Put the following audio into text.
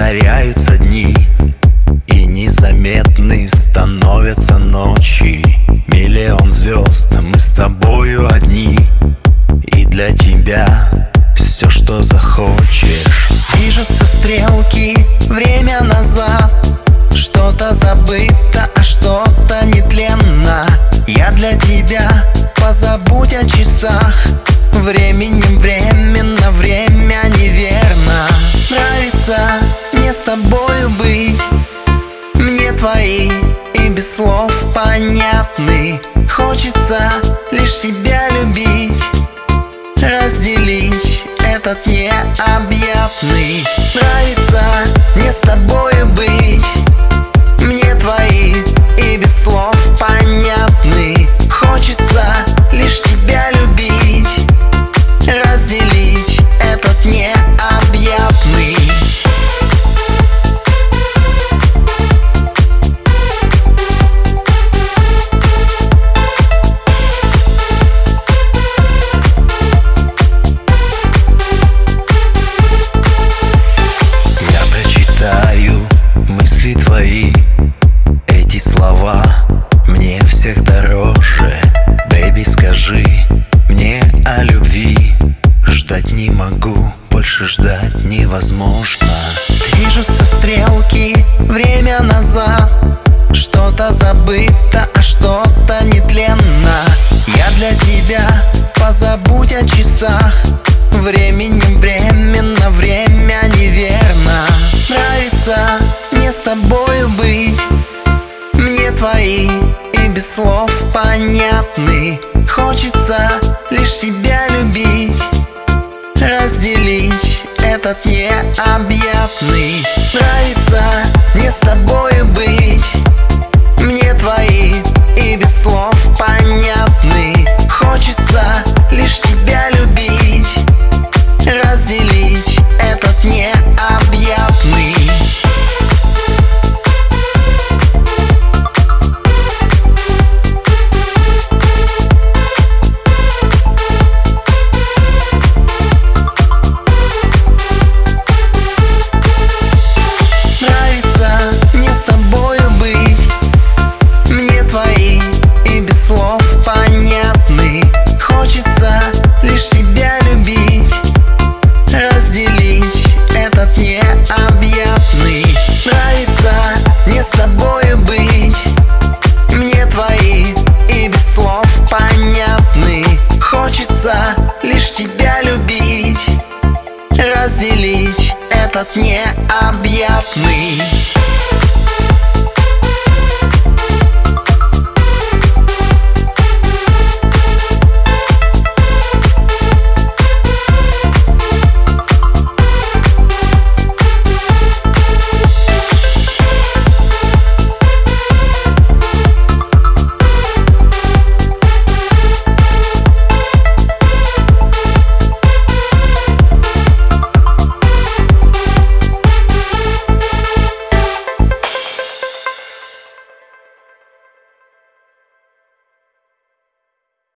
Повторяются дни И незаметны становятся ночи. Миллион звезд, мы с тобою одни И для тебя все, что захочешь. Движутся стрелки, время назад. Что-то забыто, а что-то нетленно. Я для тебя позабудь о часах. Временем временно, время неверно. Нравится с тобою быть. Мне твои и без слов понятны. Хочется лишь тебя любить. Разделить этот необъятный. Нравится твои Эти слова мне всех дороже Бэби, скажи мне о любви. Ждать не могу, больше ждать невозможно. Движутся стрелки, время назад. Что-то забыто, а что-то нетленно. Я для тебя позабудь о часах. Временем временно, время неверно. Нравится тобою быть. Мне твои и без слов понятны. Хочется лишь тебя любить. Разделить этот необъятный. Нравится мне с тобою этот необъятный. Нравится мне с тобою быть. Мне твои и без слов понятны. Хочется лишь тебя любить. Разделить этот необъятный